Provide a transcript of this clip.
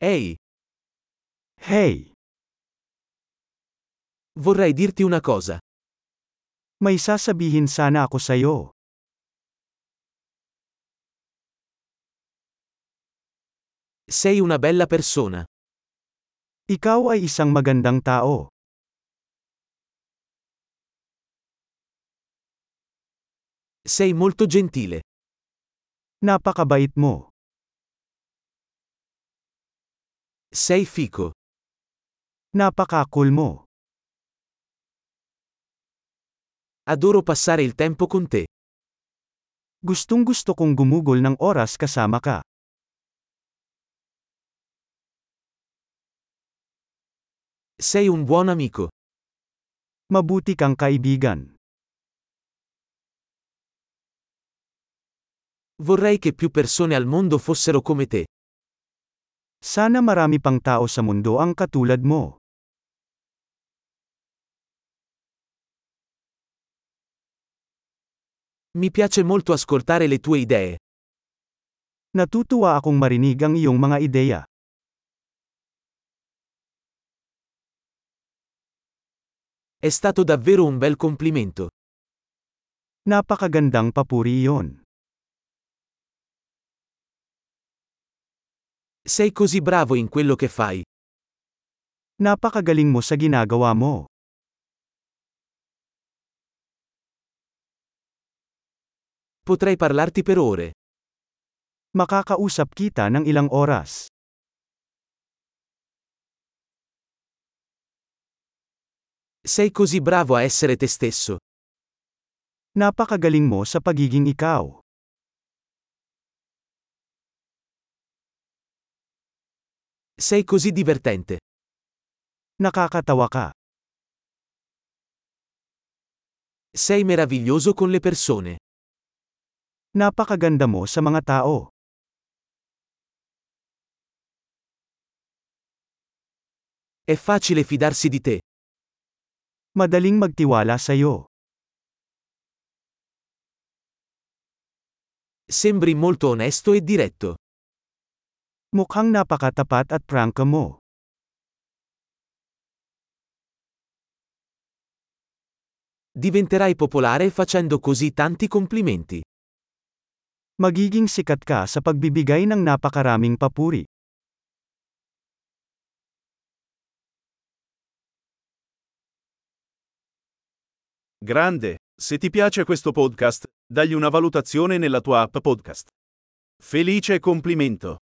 Ehi, Hey, vorrei dirti una cosa. may sasabihin sana ako sa'yo. Sei una bella persona. Ikaw ay isang magandang tao. Sei molto gentile. Napakabait mo. Sei fico. Napaka-cool mo. Adoro passare il tempo con te. Gustong gusto kong gumugol ng oras kasama ka. Sei un buon amico. Mabuti kang kaibigan. Vorrei che più persone al mondo fossero come te. Sana marami pang tao sa mundo ang katulad mo. Mi piace molto ascoltare le tue idee. Natutuwa akong marinig ang iyong mga ideya. È stato davvero un bel complimento. Napakagandang papuri iyon. Sei così bravo in quello che fai. Napakagaling mo sa ginagawa mo. Potrei parlarti per ore. Makakausap kita ng ilang oras. Sei così bravo a essere te stesso. Napakagaling mo sa pagiging ikaw. Sei così divertente. Nakakatawa ka. Sei meraviglioso con le persone. Napakaganda mo sa mga tao. È facile fidarsi di te. Madaling magtiwala sa'yo. Sembri molto onesto e diretto. Mukhang napakatapat at prangka mo. Diventerai popolare facendo così tanti complimenti. Magiging sikat ka sa pagbibigay ng napakaraming papuri. Grande, se ti piace questo podcast, dagli una valutazione nella tua app podcast. Felice complimento!